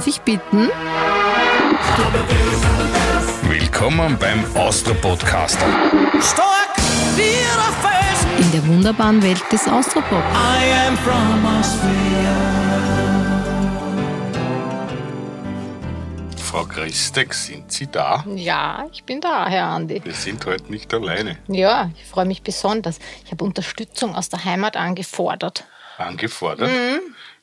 Darf ich bitten? Willkommen beim Austro Podcaster. Stark wie Felsen. In der wunderbaren Welt des Austropop. I am from Austria. Frau Christek, sind Sie da? Ja, ich bin da, Herr Andi. Wir sind heute nicht alleine. Ja, ich freue mich besonders. Ich habe Unterstützung aus der Heimat angefordert. Angefordert.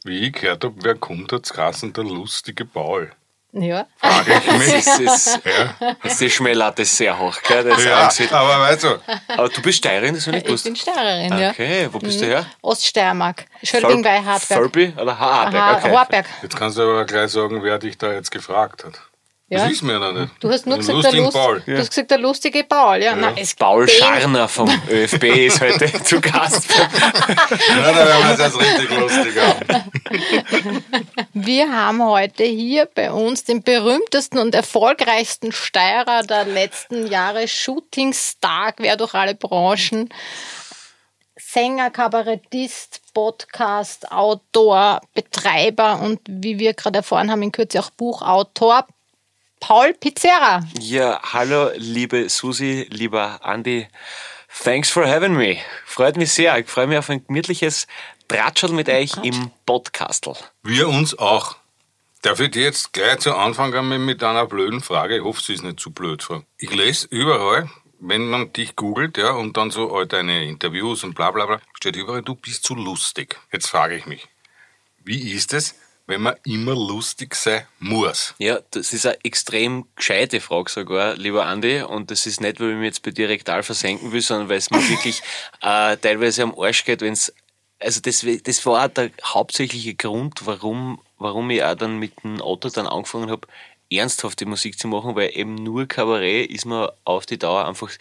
Wie ich gehört habe, wer kommt als Kassen der lustige Paul? Ja. Frage ich mich. Das ist, Ja, das die Schmählatte ist sehr hoch, gell? Das ja aber weißt du, Aber du bist Steirerin, das habe ich Ich nicht bin gewusst. Steirerin, ja. Okay, wo bist du her? Oststeiermark. Schölding bei Hartberg. Völby oder Hartberg? Okay. Hartberg. jetzt kannst du aber gleich sagen, wer dich da jetzt gefragt hat. Ja. Das wissen wir noch nicht. Du hast nur gesagt, der, Lust, Paul. du hast gesagt, der lustige Paul. Ja, Nein, es Paul Scharner vom ÖFB ist heute zu Gast. Ja, da werden wir es jetzt richtig lustig haben. Wir haben heute hier bei uns den berühmtesten und erfolgreichsten Steirer der letzten Jahre, Shootingstar quer durch alle Branchen. Sänger, Kabarettist, Podcast, Autor, Betreiber und wie wir gerade erfahren haben, in Kürze auch Buchautor, Paul Pizzerra. Ja, hallo, liebe Susi, lieber Andi. Thanks for having me. Freut mich sehr. Ich freue mich auf ein gemütliches Tratschel mit euch im Podcastel. Wir uns auch. Darf ich dir jetzt gleich zu Anfang einmal mit einer blöden Frage, ich hoffe, sie ist nicht zu blöd, Frau. Ich lese überall, wenn man dich googelt, ja, und dann so all deine Interviews und bla bla bla, steht überall, du bist zu lustig. Jetzt frage ich mich, wie ist es, wenn man immer lustig sein muss? Ja, das ist eine extrem gescheite Frage sogar, lieber Andi. Und das ist nicht, weil ich mich jetzt bei dir rektal versenken will, sondern weil es mir wirklich äh, teilweise am Arsch geht, wenn es. Also das, das war auch der hauptsächliche Grund, warum, warum ich auch dann mit dem Otto dann angefangen habe, ernsthafte Musik zu machen, weil eben nur Kabarett ist mir auf die Dauer einfach ein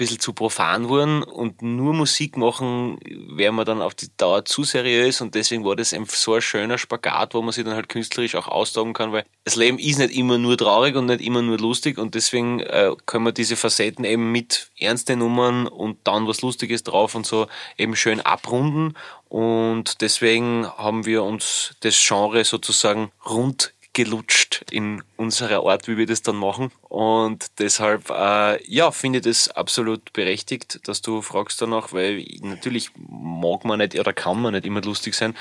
bisschen zu profan geworden und nur Musik machen wäre mir dann auf die Dauer zu seriös und deswegen war das einfach so ein schöner Spagat, wo man sich dann halt künstlerisch auch austoben kann, weil das Leben ist nicht immer nur traurig und nicht immer nur lustig und deswegen äh, können wir diese Facetten eben mit ernsten Nummern und dann was Lustiges drauf und so eben schön abrunden und deswegen haben wir uns das Genre sozusagen rund gelutscht in unserer Art, wie wir das dann machen. Und deshalb, äh, ja, finde ich das absolut berechtigt, dass du fragst danach, weil natürlich mag man nicht oder kann man nicht immer lustig sein,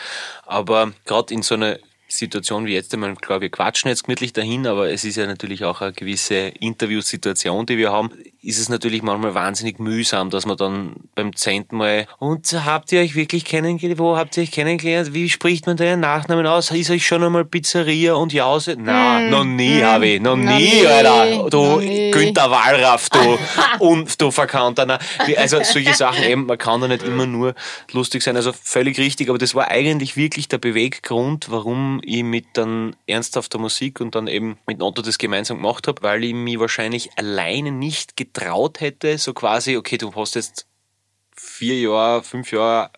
aber gerade in so einer Situation wie jetzt, ich meine, klar, wir quatschen jetzt gemütlich dahin, aber es ist ja natürlich auch eine gewisse Interviewsituation, die wir haben, ist es natürlich manchmal wahnsinnig mühsam, dass man dann beim zehnten Mal, und habt ihr euch wirklich kennengelernt, wo habt ihr euch kennengelernt, wie spricht man deinen Nachnamen aus, ist euch schon einmal Pizzeria und Jause? Nein, noch nie, habe ich, noch, nie, nie, Alter, du noch nie. Günther Wallraff, du, und du Verkanter, Nein, wie- also solche Sachen eben, man kann da nicht immer nur lustig sein, also völlig richtig, aber das war eigentlich wirklich der Beweggrund, warum ich mit dann ernsthafter Musik und dann eben mit Otto das gemeinsam gemacht habe, weil ich mich wahrscheinlich alleine nicht getraut hätte, so quasi, okay, du hast jetzt vier Jahre, fünf Jahre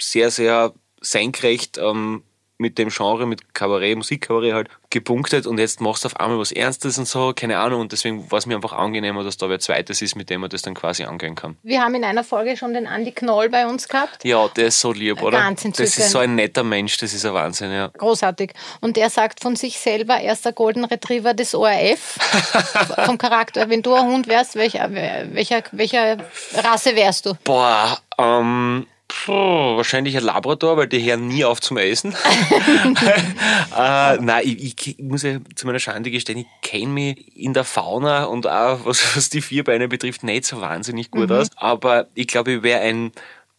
sehr, sehr senkrecht ähm, mit dem Genre, mit Kabarett, Musikkabarett halt gepunktet und jetzt machst du auf einmal was Ernstes und so, keine Ahnung. Und deswegen war es mir einfach angenehmer, dass da wer Zweites ist, mit dem man das dann quasi angehen kann. Wir haben in einer Folge schon den Andi Knoll bei uns gehabt. Ja, der ist so lieb, oder? Ganz das ist so ein netter Mensch, das ist ein Wahnsinn, ja. Großartig. Und der sagt von sich selber, erster Golden Retriever des ORF. vom Charakter. Wenn du ein Hund wärst, welcher, welcher, welcher Rasse wärst du? Boah, ähm, puh, wahrscheinlich ein Labrador, weil die hören nie auf zum Essen. äh, nein, ich, ich, ich muss ja zu meiner Schande gestehen, ich kenne mich in der Fauna und auch was, was die Vierbeine betrifft nicht so wahnsinnig gut aus. Aber ich glaube, ich wäre ein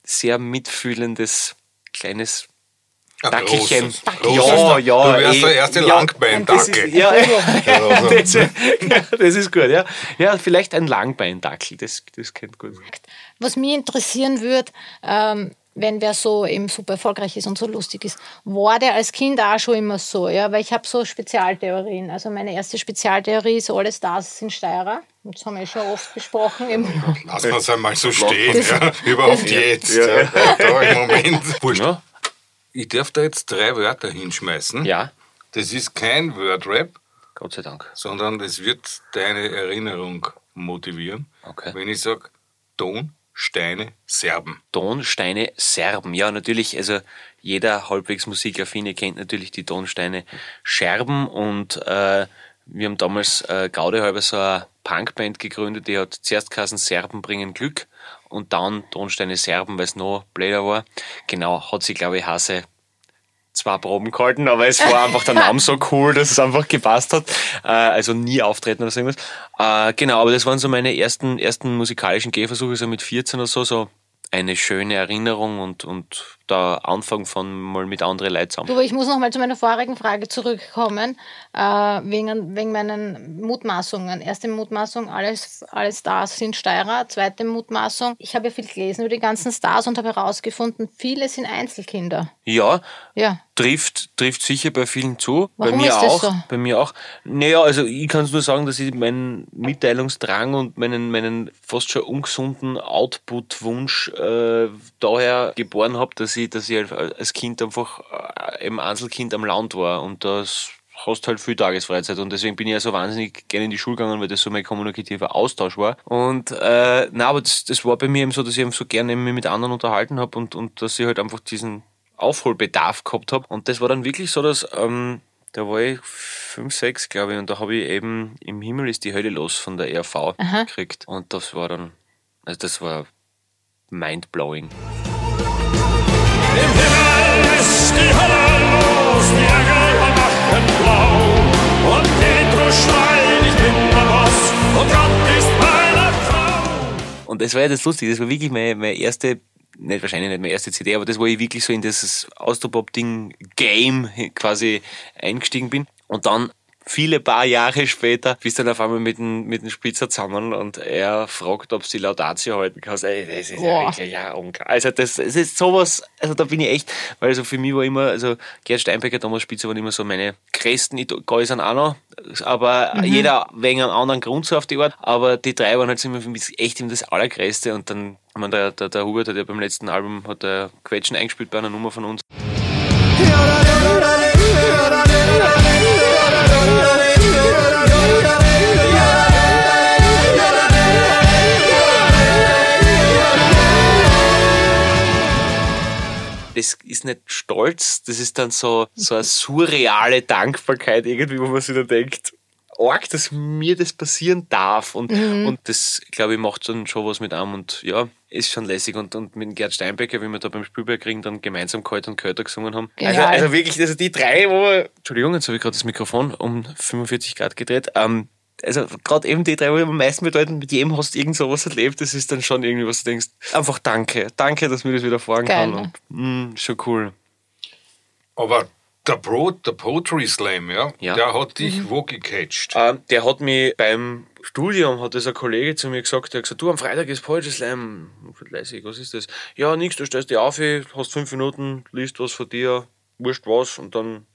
sehr mitfühlendes kleines Ein Dackelchen. großes, Ja, ja. Du wärst eh, der erste ja, Langbeindackel. Ja, ja, Also, das, ja, das ist gut, ja. Ja, vielleicht ein Langbeindackel, das, das kennt gut. Was mich interessieren würde, ähm, wenn wer so eben super erfolgreich ist und so lustig ist, war der als Kind auch schon immer so, ja? Weil ich habe so Spezialtheorien. Also meine erste Spezialtheorie ist, alle Stars sind Steirer. Das haben wir schon oft besprochen. Lass uns einmal so stehen, ja. Überhaupt jetzt. Ja. Da im Moment. Wurscht. Ja, Ich darf da jetzt drei Wörter hinschmeißen. ja Das ist kein Wordrap, Gott sei Dank. sondern das wird deine Erinnerung motivieren. Okay. Wenn ich sage Ton, Tonsteine Serben. Tonsteine Serben. Ja, natürlich, also jeder halbwegs Musikaffine kennt natürlich die Tonsteine Scherben und äh, wir haben damals äh, Gaudehalber so eine Punkband gegründet, die hat zuerst geheißen Serben bringen Glück und dann Tonsteine Serben, weil es noch blöder war. Genau, hat sie, glaube ich, Hase zwei Proben gehalten, aber es war einfach der Name so cool, dass es einfach gepasst hat. Äh, also nie auftreten oder so irgendwas. Äh, genau, aber das waren so meine ersten, ersten musikalischen Gehversuche, so mit 14 oder so, so eine schöne Erinnerung und, und der Anfang von mal mit anderen Leuten zusammen. Du, ich muss noch mal zu meiner vorigen Frage zurückkommen, äh, wegen, wegen meinen Mutmaßungen. Erste Mutmaßung, alle, alle Stars sind Steirer. Zweite Mutmaßung, ich habe ja viel gelesen über die ganzen Stars und habe herausgefunden, viele sind Einzelkinder. Ja, Ja. trifft, trifft sicher bei vielen zu. Warum bei mir ist das auch. so? Bei mir auch. Naja, also ich kann es nur sagen, dass ich meinen Mitteilungsdrang und meinen, meinen fast schon ungesunden Output-Wunsch äh, daher geboren habe, dass ich, dass ich als Kind einfach äh, eben Einzelkind am Land war und das hast halt viel Tagesfreizeit und deswegen bin ich ja so wahnsinnig gerne in die Schule gegangen, weil das so mein kommunikativer Austausch war. Und äh, na, aber das, das war bei mir eben so, dass ich eben so gerne mich mit anderen unterhalten habe und, und dass ich halt einfach diesen Aufholbedarf gehabt habe. Und das war dann wirklich so, dass ähm, da war ich fünf, sechs, glaube ich, und da habe ich eben im Himmel ist die Hölle los von der ERV gekriegt. Und das war dann, also das war mindblowing. Und das war ja das Lustige, das war wirklich meine, meine erste, nicht wahrscheinlich nicht meine erste CD, aber das, wo ich wirklich so in dieses Austropop-Ding-Game quasi eingestiegen bin. Und dann viele paar Jahre später bist du dann auf einmal mit dem, mit dem Spitzer zusammen und er fragt, ob sie Laudatio halten kannst. Ey, das ist ja Boah. wirklich ja unklar. Also das, das ist sowas, also da bin ich echt, weil also für mich war immer, also Gerd Steinbecker, Thomas Spitzer waren immer so meine größten Idole sind auch noch, aber jeder wegen einem anderen Grund so auf die Art, aber die drei waren halt immer für mich echt immer das Allergrößte und dann, ich meine, der, der, der Hubert hat ja beim letzten Album hat er Quetschen eingespielt bei einer Nummer von uns. Das ist nicht Stolz, das ist dann so, so eine surreale Dankbarkeit irgendwie, wo man sich dann denkt, arg, dass mir das passieren darf. Und, und das, glaube ich, macht dann schon was mit einem und ja, ist schon lässig. Und, und mit Gerd Steinbecker, wie wir da beim Spielbergring dann gemeinsam Kalt und Köter gesungen haben. Also, Genial. also wirklich, also die drei, wo Entschuldigung, jetzt habe ich gerade das Mikrofon um 45 Grad gedreht. Ähm, also gerade eben die drei, wo am meisten bedeuten, mit jedem hast du irgend sowas erlebt, das ist dann schon irgendwie, was du denkst, einfach danke, danke, dass mir das wieder fahren Geil, kann. Und, mh, schon cool. Aber der, Pro, der Poetry Slam, ja, Ja. der hat dich wo gecatcht? Ähm, der hat mich beim Studium, hat das ein Kollege zu mir gesagt, der hat gesagt, du, am Freitag ist Poetry Slam. Leise, was ist das? Ja, nix, du stellst dich auf, hast fünf Minuten, liest was von dir, wurscht was, und dann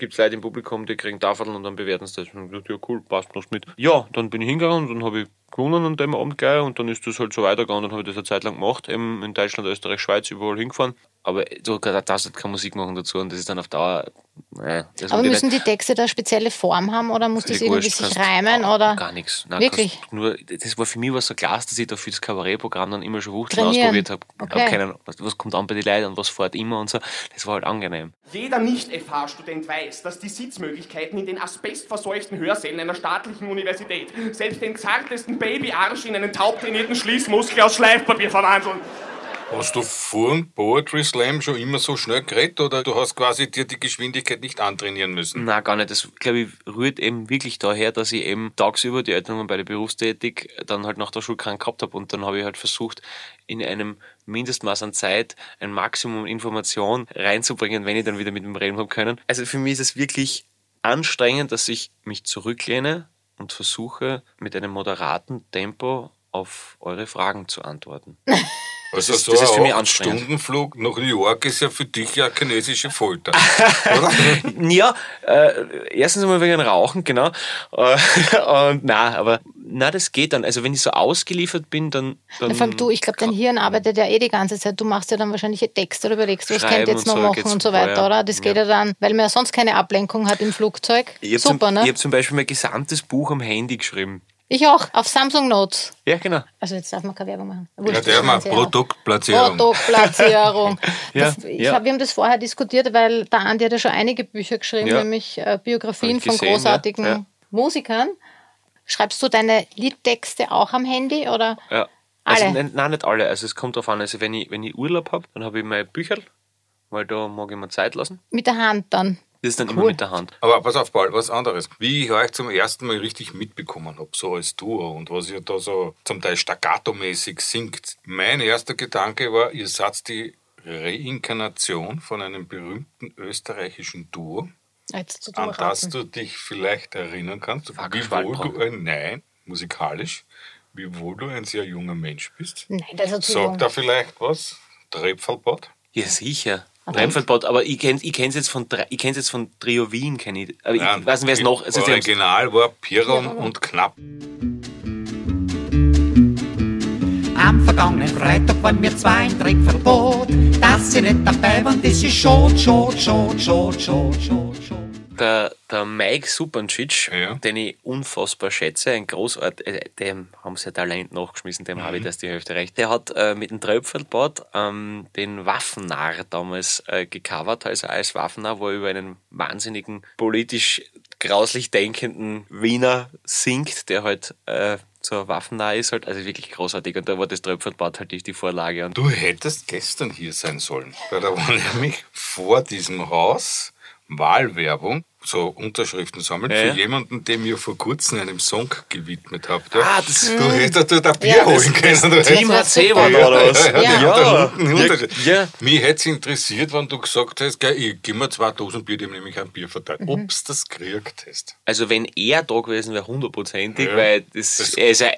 gibt's Leute im Publikum, die kriegen Tafeln und dann bewerten sie das. Und ich gesagt, ja, cool, passt, machst mit. Ja, dann bin ich hingegangen und dann habe ich gewonnen an dem Abend gleich und dann ist das halt so weitergegangen. Dann habe ich das eine Zeit lang gemacht, eben in Deutschland, Österreich, Schweiz, überall hingefahren. Aber so, da darfst du keine Musik machen dazu und das ist dann auf Dauer, naja, das Aber müssen die Texte da spezielle Form haben oder muss das irgendwie wurscht, sich reimen oder? Gar nichts. Nein, Wirklich? kannst Nur, das war für mich was so klar, dass ich da für das Kabarettprogramm dann immer schon Wuchteln ausprobiert habe. Okay. Hab keinen, was, was kommt an bei den Leuten und was fährt immer und so. Das war halt angenehm. Jeder Nicht-FH-Student weiß, dass die Sitzmöglichkeiten in den asbestverseuchten Hörsälen einer staatlichen Universität selbst den zartesten Babyarsch in einen taubtrainierten Schließmuskel aus Schleifpapier verwandeln. Hast du vor dem Poetry Slam schon immer so schnell geredet oder du hast quasi dir die Geschwindigkeit nicht antrainieren müssen? Na gar nicht. Das, glaube ich, rührt eben wirklich daher, dass ich eben tagsüber, die Eltern waren beide berufstätig, dann halt nach der Schule krank gehabt habe und dann habe ich halt versucht, in einem Mindestmaß an Zeit ein Maximum Information reinzubringen, wenn ich dann wieder mit dem reden habe können. Also für mich ist es wirklich anstrengend, dass ich mich zurücklehne und versuche, mit einem moderaten Tempo auf eure Fragen zu antworten. Also ist- so das ist für mich ein anstrengend. Stundenflug nach New York ist ja für dich ja chinesische Folter. oder? Ja, äh, erstens einmal wegen Rauchen, genau. Äh, und na, aber na, das geht dann. Also wenn ich so ausgeliefert bin, dann. dann Vor allem du, ich glaube, dein Hirn arbeitet ja eh die ganze Zeit. Du machst ja dann wahrscheinlich Texte oder überlegst, was Schreiben könnt ihr jetzt und noch so machen und so vorher. weiter, oder? Das geht ja, dann, weil man ja sonst keine Ablenkung hat im Flugzeug. Ich habe Super, zum, ne? ich hab zum Beispiel mein gesamtes Buch am Handy geschrieben. Ich auch, auf Samsung Notes. Ja, genau. Also jetzt darf man keine Werbung machen. Ja, Wurscht, der mal das Ganze, ja. Produktplatzierung. Produktplatzierung. Ja, das, ich ja. hab, wir haben das vorher diskutiert, weil der Andi hat ja schon einige Bücher geschrieben, Ja. nämlich äh, Biografien ich von gesehen, großartigen ja, ja. Musikern. Schreibst du deine Liedtexte auch am Handy oder Ja. Also, alle? nein, nein, nicht alle. Also es kommt darauf an. Also wenn ich, wenn ich Urlaub habe, dann habe ich mein Bücherl, weil da mag ich mir Zeit lassen. Mit der Hand dann. Das ist dann immer mit der Hand. Aber pass auf, Paul, was anderes. Wie ich euch zum ersten Mal richtig mitbekommen habe, so als Duo und was ihr da so zum Teil staccato-mäßig singt. Mein erster Gedanke war, ihr seid die Reinkarnation von einem berühmten österreichischen Duo, Jetzt zu an das du dich vielleicht erinnern kannst, Fuck, wiewohl Schwalbach. du ein, nein, musikalisch, wiewohl du ein sehr junger Mensch bist. Nein, das ist zu jung. Sagt da vielleicht was? Trepfelbad? Ja, sicher. Rheinfeldbad, aber ich kenne ich kenn's jetzt von ich kenn's jetzt von Trio Wien, kenn ich. Aber ich weiß nicht, wer es noch. Also Original war Piron und Knapp. Am vergangenen Freitag waren wir zwei ein Trickverbot. Dass sie nicht dabei waren, das ist schot, schot, schot, schot, schot, schot, schot. Der, der Mike Supancic, Ja. den ich unfassbar schätze, ein Großart, äh, dem haben sie Talent nachgeschmissen, dem habe ich das die Hälfte recht. Der hat äh, mit dem Tröpfelbad ähm, den Waffennarr damals äh, gecovert, also als Waffennarr, wo er über einen wahnsinnigen, politisch grauslich denkenden Wiener singt, der halt äh, so waffennah ist, halt, also wirklich großartig. Und da war das Tröpfelbad halt die, die Vorlage. Und Du hättest gestern hier sein sollen. Weil da war nämlich vor diesem Haus Wahlwerbung, so Unterschriften sammeln, Ja, für ja. jemanden, dem ihr vor kurzem einem Song gewidmet habt. Ja. Ah, das- du hättest ein Bier Ja, holen das können. Du Team HC war da, oder was? Ja, ja, Ja. da. Mich hätte es interessiert, wenn du gesagt hast, gell, ich gib mir 2000 Bier, dem nämlich ein Bier verteilt. Ob's das gekriegt hast. Also wenn er da gewesen wäre, hundertprozentig, weil das, Das- er ist ein,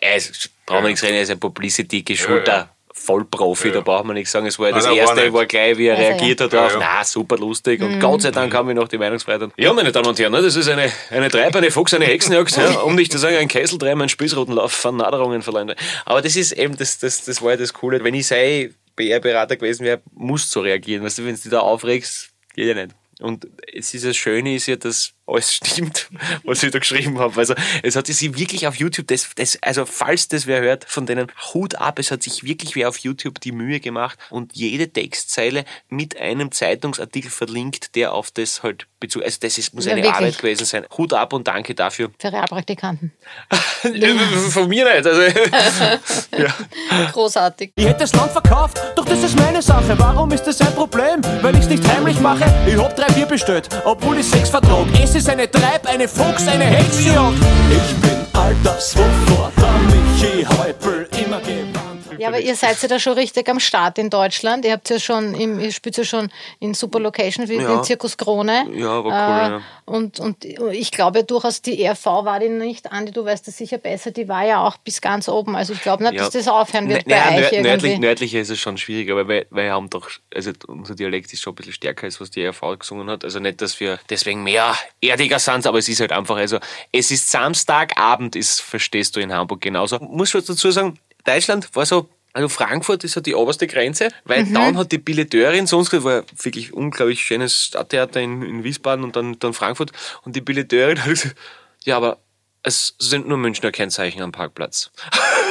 brauchen wir nichts reden, er ist ein Publicity-geschulter. Vollprofi, Ja. da braucht man nichts sagen. Es war ja Nein, das war erste, nicht. war gleich, wie er Also, reagiert hat ja. darauf. Ja, ja. Na, super lustig. Und Gott sei Dank haben wir noch die Meinungsfreiheit. Ja, meine Damen und Herren, ne, das ist eine, eine Treib, eine Fuchs, eine Hexenjagd, ja, um nicht zu sagen, ein Kesseldreim, ein Spießrutenlauf von Naderungen verleihen. Aber das ist eben, das, das, das war ja das Coole. Wenn ich sei PR-Berater gewesen wäre, musst du so reagieren. Weißt du, wenn du dich da aufregst, geht ja nicht. Und es ist das Schöne ist ja, dass alles stimmt, was ich da geschrieben habe. Also es hat sich wirklich auf YouTube, das, das, also falls das wer hört, von denen Hut ab, es hat sich wirklich wer auf YouTube die Mühe gemacht und jede Textzeile mit einem Zeitungsartikel verlinkt, der auf das halt Bezug, also das ist, muss Ja, eine wirklich. Arbeit gewesen sein. Hut ab und danke dafür. Für Realpraktikanten. Von mir nicht, also Großartig. Ich hätte das Land verkauft, doch das ist meine Sache. Warum ist das ein Problem? Weil ich's nicht heimlich mache. Ich hab drei Bier bestellt, obwohl ich sechs vertrag. Es ist eine Treib, eine Fuchs, eine Hexenjagd. Ich bin all das, wovor der Michi Häupl immer gewandt. Ja, aber ihr seid ja da schon richtig am Start in Deutschland. Ihr habt ja schon, im, ihr spielt ja schon in super Locations wie Ja. den Zirkus Krone. Ja, war cool, ja. Und, und ich glaube durchaus, die ERV war die nicht, Andi, du weißt das sicher besser, die war ja auch bis ganz oben. Also ich glaube nicht, dass das aufhören wird Ne- bei euch nördlich, nördlicher ist es schon schwieriger, weil wir, wir haben doch, also unser Dialekt ist schon ein bisschen stärker, als was die ERV gesungen hat. Also nicht, dass wir deswegen mehr erdiger sind, aber es ist halt einfach, also es ist Samstagabend, ist, verstehst du in Hamburg genauso. Muss schon dazu sagen, Deutschland war so, also Frankfurt ist halt die oberste Grenze, weil Mhm. dann hat die Billeteurin, sonst war wirklich unglaublich schönes Stadttheater in, in Wiesbaden und dann, dann Frankfurt und die Billeteurin hat gesagt, ja, aber es sind nur Münchner Kennzeichen am Parkplatz.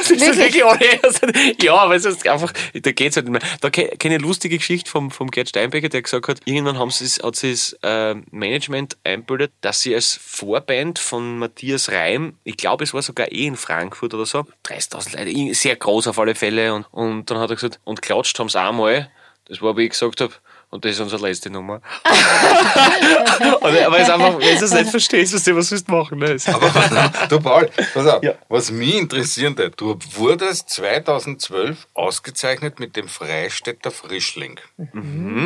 Das Wirklich? wirklich ja, aber es ist einfach, da geht's halt nicht mehr. Da ke- kenne ich eine lustige Geschichte vom, vom Gerd Steinbecker, der gesagt hat, irgendwann haben sie, hat sie das äh, Management einbildet, dass sie als Vorband von Matthias Reim, ich glaube, es war sogar eh in Frankfurt oder so, 30.000 Leute, sehr groß auf alle Fälle und, und dann hat er gesagt, und klatscht haben sie einmal, das war, wie ich gesagt habe, und das ist unsere letzte Nummer. aber es ist einfach, wenn du es nicht verstehst, was du was willst machen. Ne? Es- Aber du Paul, pass auf, Ja. was mich interessiert hat, du wurdest 2012 ausgezeichnet mit dem Freistädter Frischling.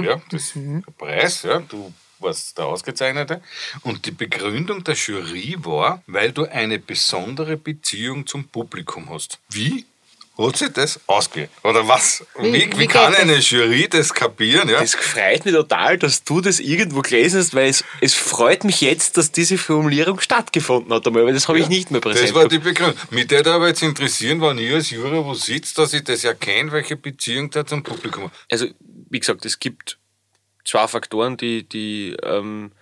Ja, das ist der Preis, ja, du warst der Ausgezeichnete. Und die Begründung der Jury war, weil du eine besondere Beziehung zum Publikum hast. Wie? Hat sich das ausgehen? Oder was? Wie, Wie- wie, kann eine Jury das kapieren? Ja? Es freut mich total, dass du das irgendwo gelesen hast, weil es, es freut mich jetzt, dass diese Formulierung stattgefunden hat einmal, weil das habe ich nicht mehr präsent. Das war die. Begründung. Mich würde aber jetzt interessieren, wenn ihr als Juror wo sitzt, dass ich das erkenne, welche Beziehung da zum Publikum hat. also, wie gesagt, es gibt zwei Faktoren, die, die ähm,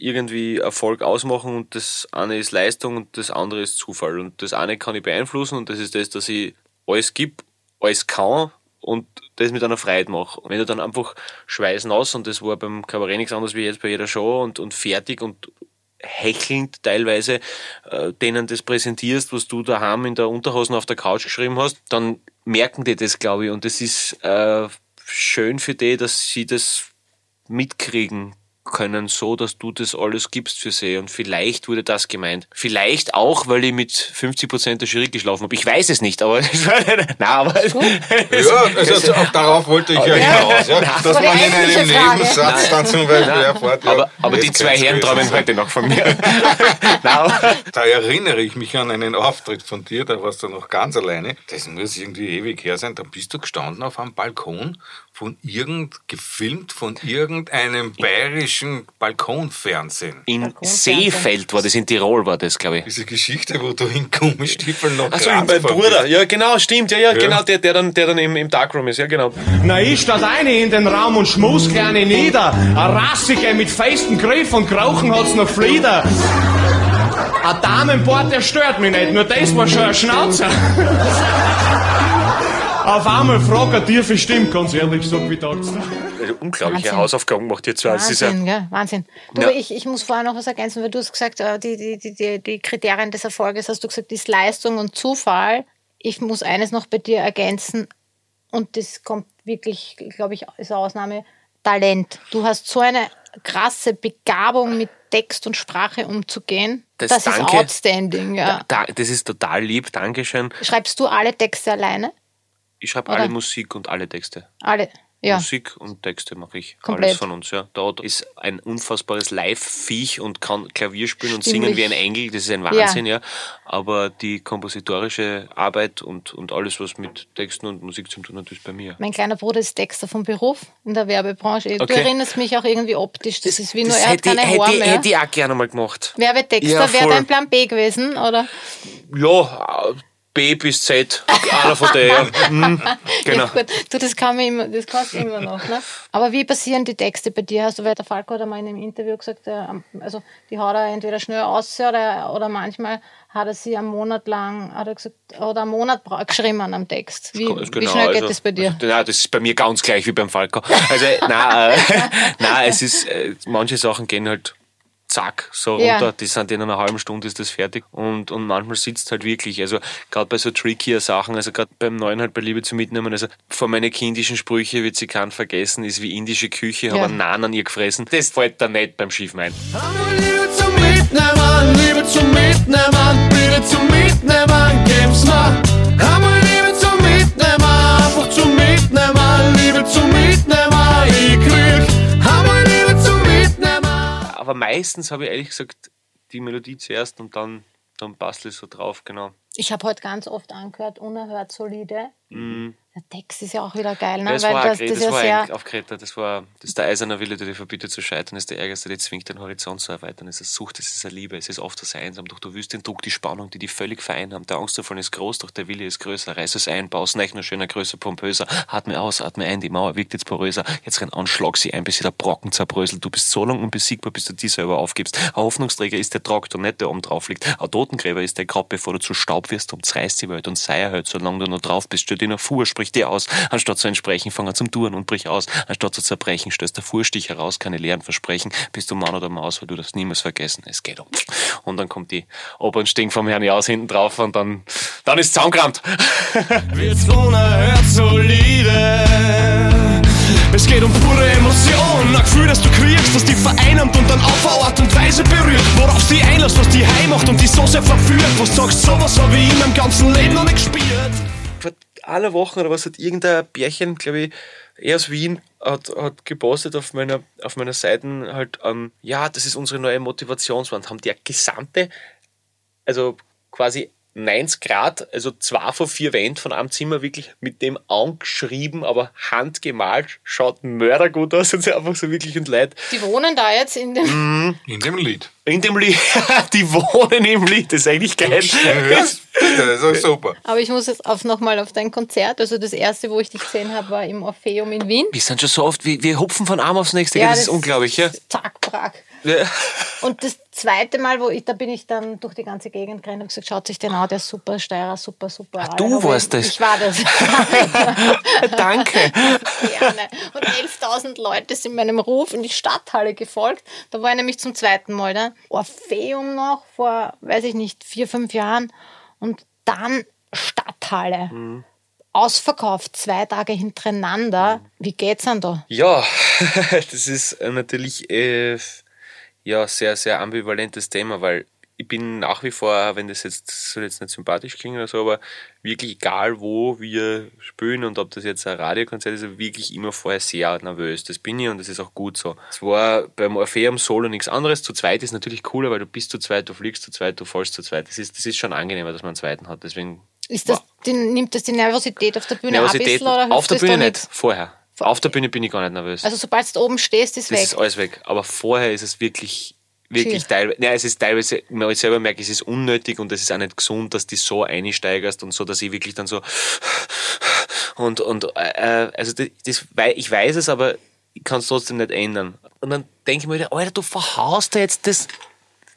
irgendwie Erfolg ausmachen und das eine ist Leistung und das andere ist Zufall. Und das eine kann ich beeinflussen und das ist das, dass ich alles gib, alles kann und das mit einer Freude mache. Und wenn du dann einfach schweißen aus und das war beim Kabarett nichts anderes wie jetzt bei jeder Show und, und fertig und hechelnd teilweise äh, denen das präsentierst, was du daheim in der Unterhosen auf der Couch geschrieben hast, dann merken die das, glaube ich. Und das ist äh, schön für die, dass sie das mitkriegen können, so dass du das alles gibst für sie. Und vielleicht wurde das gemeint. Vielleicht auch, weil ich mit 50% der Jury geschlafen habe. Ich weiß es nicht, aber Nein, aber Ja, also auch darauf wollte ich ja hinaus, ja, dass man in einem Frage. Nebensatz dann zum Beispiel erfährt, ja, aber, aber die zwei Herren träumen heute noch von mir. Da erinnere ich mich an einen Auftritt von dir, da warst du noch ganz alleine. Das muss irgendwie ewig her sein. Da bist du gestanden auf einem Balkon von irgend, gefilmt von irgendeinem bayerischen Balkonfernsehen. in Seefeld war das, in Tirol war das, glaube ich. Diese Geschichte, wo du in Gummistiefeln noch Graz mein Bruder, ja genau, stimmt, ja, ja, genau, der, der dann, der dann im, im Darkroom ist, ja genau. Na, ich statt eine in den Raum und schmus kleine nieder. A rassige mit festen Griff und Krauchen hat's noch Flieder. A Damenbord, der stört mich nicht, nur das war schon ein Schnauzer. Auf einmal fragt er tiefe Stimme, ganz ehrlich, sag, wie da? Also, unglaubliche Wahnsinn. Hausaufgaben gemacht ihr zwei. Ist ja, Wahnsinn, gell? Wahnsinn. Du, Ja. ich, ich muss vorher noch was ergänzen, weil du hast gesagt, äh, die, die, die, die, die Kriterien des Erfolges, hast du gesagt, ist Leistung und Zufall. Ich muss eines noch bei dir ergänzen und das kommt wirklich, glaube ich, ist eine Ausnahme, Talent. Du hast so eine krasse Begabung mit Text und Sprache umzugehen. Das Das, danke. ist outstanding, ja. Da, das ist total lieb, Dankeschön. Schreibst du alle Texte alleine? Ich schreibe alle Musik und alle Texte. Alle, ja. Musik und Texte mache ich. Komplett. Alles von uns, ja. Der Otto ist ein unfassbares Live-Viech und kann Klavier spielen und Stimmlich. singen wie ein Engel. Das ist ein Wahnsinn, ja. Aber die kompositorische Arbeit und, und alles, was mit Texten und Musik zu tun hat, ist bei mir. Mein kleiner Bruder ist Texter vom Beruf in der Werbebranche. Du Okay. erinnerst mich auch irgendwie optisch. Das, ist wie nur, das er hat hätte, ich- keine hätte, Haare mehr. hätte ich auch gerne mal gemacht. Werbetexter Ja, wäre dein Plan B gewesen, oder? Ja, B bis Z, einer von der. Mhm, genau. Ja. Du, das kann man immer, das kannst du immer noch, ne? Aber wie passieren die Texte bei dir? Hast du, weil der Falco hat einmal in einem Interview gesagt, äh, also die haut er entweder schnell aus oder, oder manchmal hat er sie einen Monat lang, hat er gesagt, oder einen Monat geschrieben an einem Text. Wie, Ist wie schnell geht das bei dir? Also, nein, das ist bei mir ganz gleich wie beim Falco. Also, nein, äh, nein, es ist, äh, manche Sachen gehen halt zack, so Ja. runter, die sind in einer halben Stunde ist das fertig und, und manchmal sitzt halt wirklich, also gerade bei so trickier Sachen, also gerade beim Neuen halt bei Liebe zu mitnehmen, also von meine kindischen Sprüche wird sie keinen vergessen, ist wie indische Küche, Ja. habe einen Naan an ihr gefressen. Das fällt dann nicht beim Schiefmein. Liebe zum Mitnehmen, Liebe zum Mitnehmen, bitte zum Mitnehmen, meistens habe ich ehrlich gesagt die Melodie zuerst und dann, dann passt es so drauf, genau. Ich habe heute ganz oft angehört, unerhört solide. Der Text ist ja auch wieder geil, ne? Das weil war, das, das, das, das ist war ja sehr. auf Kreta, das war das ist der eiserne Wille, der dir verbietet zu scheitern, ist der Ärgerste, der zwingt den Horizont zu erweitern. Es ist Sucht, es ist eine Liebe, es ist oft das Einsam, doch du willst den Druck, die Spannung, die die völlig vereinnahmt. Der Angst davon ist groß, doch der Wille ist größer. Reiß es ein, bau's nicht nur schöner, größer, pompöser. Atme aus, atme ein, die Mauer wirkt jetzt poröser. Jetzt renn an, schlag sie ein, bis sie der Brocken zerbröselt. Du bist so lang unbesiegbar, bis du die selber aufgibst. Ein Hoffnungsträger ist der Traktor, nicht der oben drauf liegt. Ein Totengräber ist der Grab, bevor du zu Staub wirst und zerreißt die Welt und sei erhöht, solange du noch drauf bist. Stell dir noch vor, sprich dir aus. Anstatt zu entsprechen, fang an zum Tun und brich aus. Anstatt zu zerbrechen, stößt der Fuhrstich heraus, keine leeren Versprechen. Bist du Mann oder Maus, weil du das niemals vergessen. Es geht um. Und dann kommt die oberen Sting vom Herrn Jaus hinten drauf und dann, dann ist zusammengerammt. Wird's unerhört solide. Es geht um pure Emotion, ein Gefühl, das du kriegst, das dich vereinnahmt und dann auf Art und Weise berührt. Worauf sie einlässt, was die heim macht und die so sehr verführt. Was sagst, sowas habe ich in meinem ganzen Leben noch nicht gespielt. Vor einer Woche oder was hat irgendein Bärchen, glaube ich, eher aus Wien, hat, hat gepostet auf meiner, auf meiner Seite halt, ähm, ja, das ist unsere neue Motivationswand. Haben der gesamte, also quasi 90 Grad, also zwei von vier Wänden von einem Zimmer wirklich mit dem angeschrieben, aber handgemalt, schaut mördergut aus und einfach so wirklich und leid. Die wohnen da jetzt in dem. Mhm. In dem Lied. In dem Lied, die wohnen im Lied, das ist eigentlich geil. Das ist super. Aber ich muss jetzt auf nochmal auf dein Konzert. Also das erste, wo ich dich gesehen habe, war im Orpheum in Wien. Wir sind schon so oft, wir, wir hupfen von einem aufs nächste, gell? das, ist unglaublich, ja. Zack, brack. Ja. Und das zweite Mal, wo ich, da bin ich dann durch die ganze Gegend gerannt und gesagt, schaut sich den an, der ist super Steirer, super, super. du Aber warst das? Ich war das. Danke. Gerne. Und 11.000 Leute sind meinem Ruf in die Stadthalle gefolgt. Da war ich nämlich zum zweiten Mal. Ne? Orpheum noch vor, weiß ich nicht, vier, fünf Jahren. Und dann Stadthalle. Mhm. Ausverkauft, zwei Tage hintereinander. Wie geht's denn da? Ja, das ist natürlich äh, ja sehr, sehr ambivalentes Thema, weil ich bin nach wie vor, wenn das jetzt soll jetzt nicht sympathisch klingen oder so, aber wirklich egal wo wir spielen und ob das jetzt ein Radiokonzert ist, wirklich immer vorher sehr nervös. Das bin ich und das ist auch gut so. Es war beim Orpheum Solo nichts anderes. Zu zweit ist natürlich cooler, weil du bist zu zweit, du fliegst zu zweit, du fällst zu zweit. Das ist, das ist schon angenehmer, dass man einen zweiten hat. Deswegen Ist das, die, nimmt das die Nervosität auf der Bühne ein Nervosität bisschen oder auf der Bühne nicht? nicht, vorher. Auf der Bühne bin ich gar nicht nervös. Also sobald du oben stehst, ist Das weg. ist alles weg. Aber vorher ist es wirklich, wirklich teilweise, ja, es ist teilweise, man selber merkt, es ist unnötig und es ist auch nicht gesund, dass du so einsteigerst und so, dass ich wirklich dann so und, und, äh, also das, das, ich weiß es, aber ich kann es trotzdem nicht ändern. Und dann denke ich mir wieder, Alter, du verhaust da jetzt das,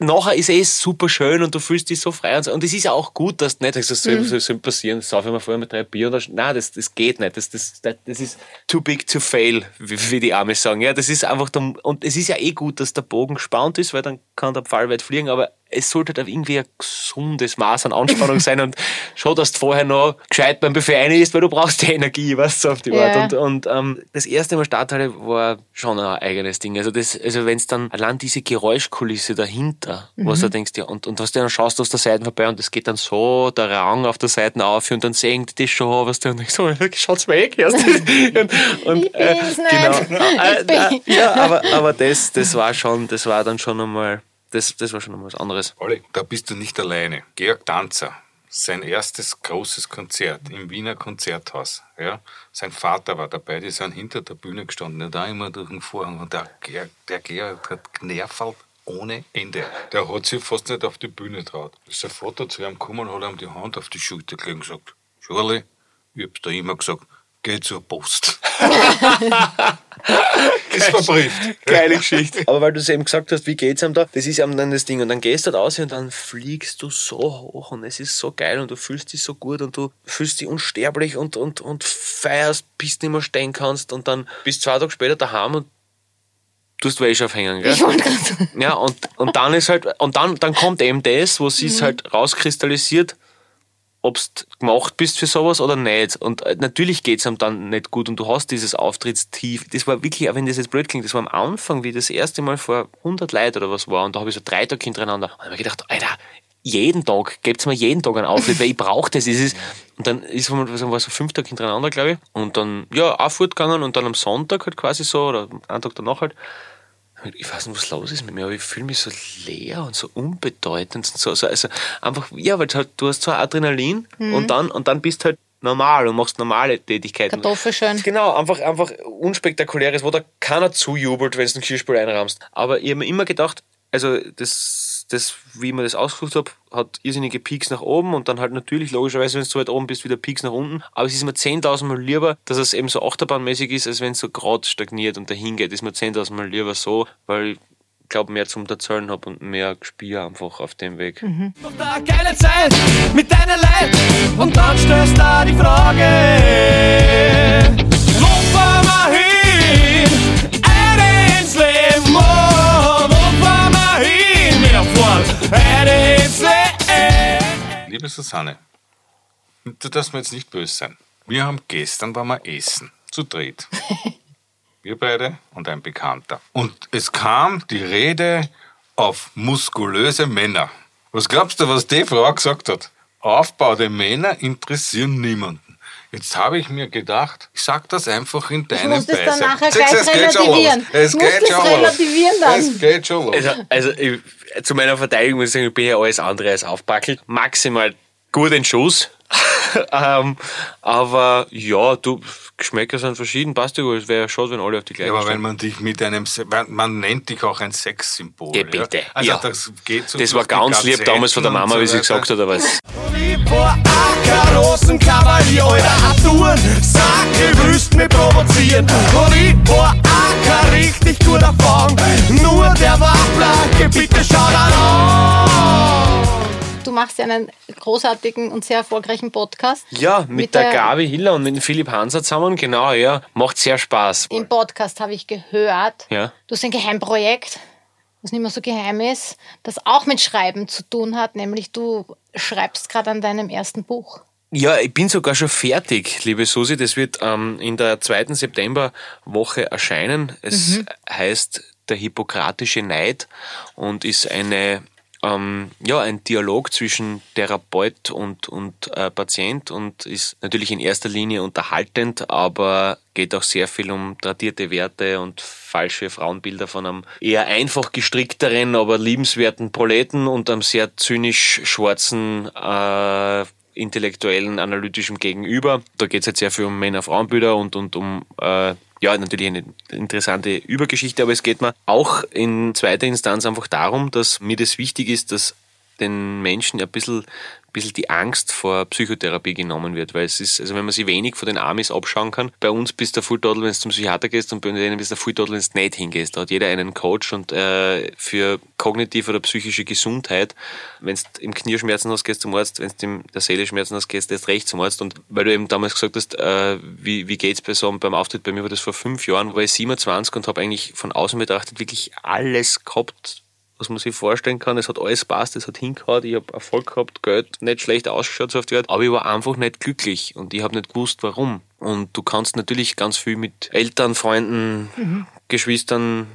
nachher ist eh super schön und du fühlst dich so frei und so. Und es ist ja auch gut, dass du nicht sagst, das soll, Mhm. soll, soll passieren, sauf ich mir vorher mit drei Bier oder nein, das, das geht nicht. Das, das, das, das ist too big to fail, wie, wie die Amis sagen. Ja, das ist einfach, der, und es ist ja eh gut, dass der Bogen gespannt ist, weil dann kann der Pfeil weit fliegen, aber es sollte halt irgendwie ein gesundes Maß an Anspannung sein und schon, dass du vorher noch gescheit beim Buffet rein isst, weil du brauchst die Energie, weißt du, auf die Ja. Art. Und, und ähm, das erste Mal Stadthalle war schon ein eigenes Ding. Also, das, also wenn es dann allein diese Geräuschkulisse dahinter, was du denkst, ja, und, und was du dann schaust aus der Seite vorbei und es geht dann so der Rang auf der Seite auf und dann die das schon, was du und denkst, so, schaut's weg erst. und, und, Ich bin's nicht. Genau. Ich Äh, äh, ja, aber, aber das, das war schon, das war dann schon einmal, das, das war schon einmal was anderes. Olli, da bist du nicht alleine. Georg Danzer, sein erstes großes Konzert im Wiener Konzerthaus. Ja? Sein Vater war dabei, die sind hinter der Bühne gestanden, da immer durch den Vorhang. Und der, Georg- der Georg hat genervt ohne Ende. Der hat sich fast nicht auf die Bühne traut. Sein Vater zu ihm gekommen hat ihm die Hand auf die Schulter gelegt und gesagt, Charlie, ich hab's da immer gesagt, geh zur Post. ist verbrieft. Geile Geschichte. Aber weil du es eben gesagt hast, wie geht's einem da? Das ist einem dann das Ding. Und dann gehst du da raus und dann fliegst du so hoch und es ist so geil und du fühlst dich so gut und du fühlst dich unsterblich und, und, und feierst, bis du nicht mehr stehen kannst und dann bist zwei Tage später daheim und tust Wäsche aufhängen, gell? Ich wollte gerade sagen. Ja, und, und dann ist halt, und dann, dann kommt eben das, wo sie es Mhm. halt rauskristallisiert, ob du gemacht bist für sowas oder nicht. Und äh, natürlich geht's einem dann nicht gut und du hast dieses Auftrittstief. Das war wirklich, auch wenn das jetzt blöd klingt, das war am Anfang, wie das erste Mal vor 100 Leuten oder was war. Und da habe ich so drei Tage hintereinander. Und ich gedacht, Alter, jeden Tag, gebt's mir jeden Tag einen Auftritt, weil ich brauche das. Es ist, und dann ist man, so fünf Tage hintereinander, glaube ich. Und dann, ja, auch fortgegangen und dann am Sonntag halt quasi so, oder einen Tag danach halt, ich weiß nicht, was los ist mit mir, aber ich fühle mich so leer und so unbedeutend. Und so, also, also einfach, ja, weil du halt, du hast so Adrenalin und dann, und dann bist halt normal und machst normale Tätigkeiten. Kartoffelschön. Genau, einfach, einfach unspektakuläres, wo da keiner zujubelt, wenn du ein Kirschspiel einrahmst. Aber ich habe mir immer gedacht, also das, das, wie ich mir das ausgesucht habe, hat irrsinnige Peaks nach oben und dann halt natürlich logischerweise, wenn du so weit oben bist, wieder Peaks nach unten. Aber es ist mir 10.000 Mal lieber, dass es eben so achterbahnmäßig ist, als wenn es so gerade stagniert und dahin geht. Ist mir 10.000 Mal lieber so, weil ich glaube, mehr zum Erzählen habe und mehr Gespür einfach auf dem Weg. Doch da geile Zeit mit deiner Leid und dann stellst da die Frage Liebe Susanne, du darfst mir jetzt nicht böse sein. Wir haben gestern waren wir essen, zu dritt. Wir beide und ein Bekannter. Und es kam die Rede auf muskulöse Männer. Was glaubst du, was die Frau gesagt hat? Aufbauende Männer interessieren niemanden. Jetzt habe ich mir gedacht, ich sag das einfach in deinem musst es dann Beisein. nachher Siehst du, gleich es geht schon los. relativieren. Es Du geht es schon los. relativieren dann. Es geht schon los. Also, also ich, zu meiner Verteidigung muss ich sagen, ich bin ja alles andere als aufpackelt. Maximal gut in Schuss. ähm, aber ja, du, Geschmäcker sind verschieden, passt ja gut. Es wäre ja schade, wenn alle auf die gleiche ja, aber stehen. wenn man dich mit einem, man nennt dich auch ein Sexsymbol. Geh bitte. Ja? Also ja. das geht so Das war ganz lieb damals von der Mama, so wie sie gesagt hat, aber es... Karossen, Kavalier, eure Arturen, sag, ihr müsst mich provozieren. Und ich war richtig gut erfahren, nur der war blank, bitte schau da an machst ja einen großartigen und sehr erfolgreichen Podcast. Ja, mit, Mit der, der- Gabi Hiller und mit dem Philipp Hanser zusammen, genau, ja. Macht sehr Spaß. Im Podcast habe ich gehört, Ja. du hast ein Geheimprojekt, was nicht mehr so geheim ist, das auch mit Schreiben zu tun hat, nämlich du schreibst gerade an deinem ersten Buch. Ja, ich bin sogar schon fertig, liebe Susi. Das wird ähm, in der zweiten Septemberwoche erscheinen. Es heißt Der Hippokratische Neid und ist eine ähm, ja, ein Dialog zwischen Therapeut und, und äh, Patient und ist natürlich in erster Linie unterhaltend, aber geht auch sehr viel um tradierte Werte und falsche Frauenbilder von einem eher einfach gestrickteren, aber liebenswerten Proleten und einem sehr zynisch schwarzen äh, intellektuellen, analytischen Gegenüber. Da geht es jetzt sehr viel um Männer-Frauenbilder und, und um, äh, ja, natürlich eine interessante Übergeschichte, aber es geht mir auch in zweiter Instanz einfach darum, dass mir das wichtig ist, dass den Menschen ein bisschen, bisschen die Angst vor Psychotherapie genommen wird, weil es ist, also wenn man sich wenig von den Amis abschauen kann, bei uns bist du Fulltodel, wenn du zum Psychiater gehst und bei denen bist du Fulltodel, wenn du nicht hingehst. Da hat jeder einen Coach und äh, für kognitive oder psychische Gesundheit, wenn du im Knie Schmerzen hast, gehst du zum Arzt, wenn du in der Seele Schmerzen hast, gehst du erst recht zum Arzt und weil du eben damals gesagt hast, äh, wie, wie geht's bei so einem, beim Auftritt, bei mir war das vor fünf Jahren, war ich 27 und habe eigentlich von außen betrachtet wirklich alles gehabt, was man sich vorstellen kann. Es hat alles passt, es hat hingehauen, ich habe Erfolg gehabt, Geld, nicht schlecht ausgeschaut, so auf die Art, aber ich war einfach nicht glücklich und ich habe nicht gewusst, warum. Und du kannst natürlich ganz viel mit Eltern, Freunden, Geschwistern,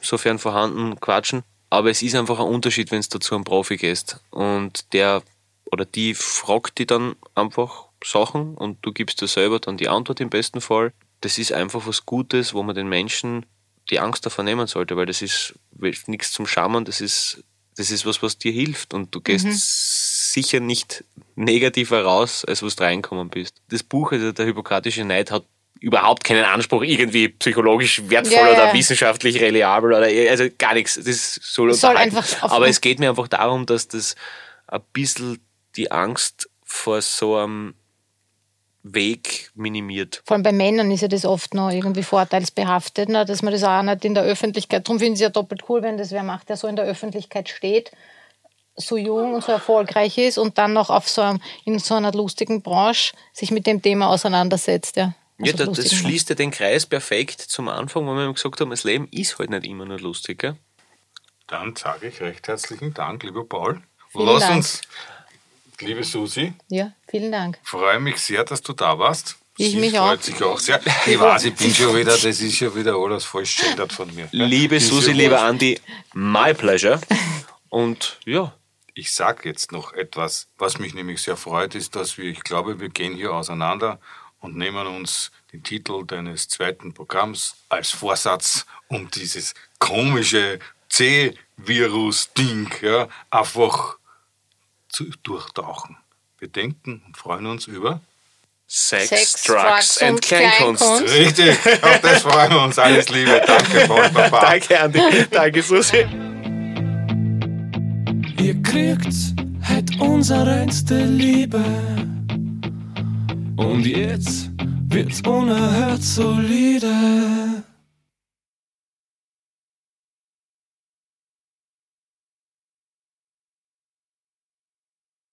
sofern vorhanden, quatschen. Aber es ist einfach ein Unterschied, wenn du zu einem Profi gehst. Und der oder die fragt die dann einfach Sachen und du gibst dir selber dann die Antwort im besten Fall. Das ist einfach was Gutes, wo man den Menschen die Angst davor nehmen sollte, weil das ist nichts zum Schauen, das ist, das ist was, was dir hilft und du gehst sicher nicht negativer raus, als was du reinkommen bist. Das Buch, also der Hippokratische Neid, hat überhaupt keinen Anspruch, irgendwie psychologisch wertvoll Ja, oder ja. wissenschaftlich reliabel oder also gar nichts. Das soll, soll einfach Aber es geht mir einfach darum, dass das ein bisschen die Angst vor so einem Weg minimiert. Vor allem bei Männern ist ja das oft noch irgendwie vorteilsbehaftet, ne? dass man das auch nicht in der Öffentlichkeit, darum finde ich es ja doppelt cool, wenn das wer macht, der so in der Öffentlichkeit steht, so jung und so erfolgreich ist und dann noch auf so einem, in so einer lustigen Branche sich mit dem Thema auseinandersetzt. Ja, Ja, Also das, das lustigen- schließt ja den Kreis perfekt zum Anfang, wo wir gesagt haben, das Leben ist halt nicht immer nur lustig. Gell? Dann sage ich recht herzlichen Dank, lieber Paul. Vielen Lass Dank. uns, liebe Susi, Ja, vielen Dank. freue mich sehr, dass du da warst. Ich Sie mich freut auch. sich auch sehr. Ich weiß, ich bin schon wieder, das ist schon wieder alles falsch gendert von mir. Liebe Ist Susi, ja lieber. Andi, my pleasure. Und ja, Ich sage jetzt noch etwas, was mich nämlich sehr freut, ist, dass wir, ich glaube, wir gehen hier auseinander und nehmen uns den Titel deines zweiten Programms als Vorsatz, um dieses komische C-Virus-Ding ja, einfach zu durchtauchen. Wir denken und freuen uns über. Sex, Sex, Drugs, Drugs and und Kleinkunst. Kleinkunst. Richtig, auf das freuen wir uns. Alles Liebe. Danke. Baba. Danke, Andi. Danke, Susi. Ihr kriegt halt unsere reinste Liebe. Und jetzt wird's unerhört solide.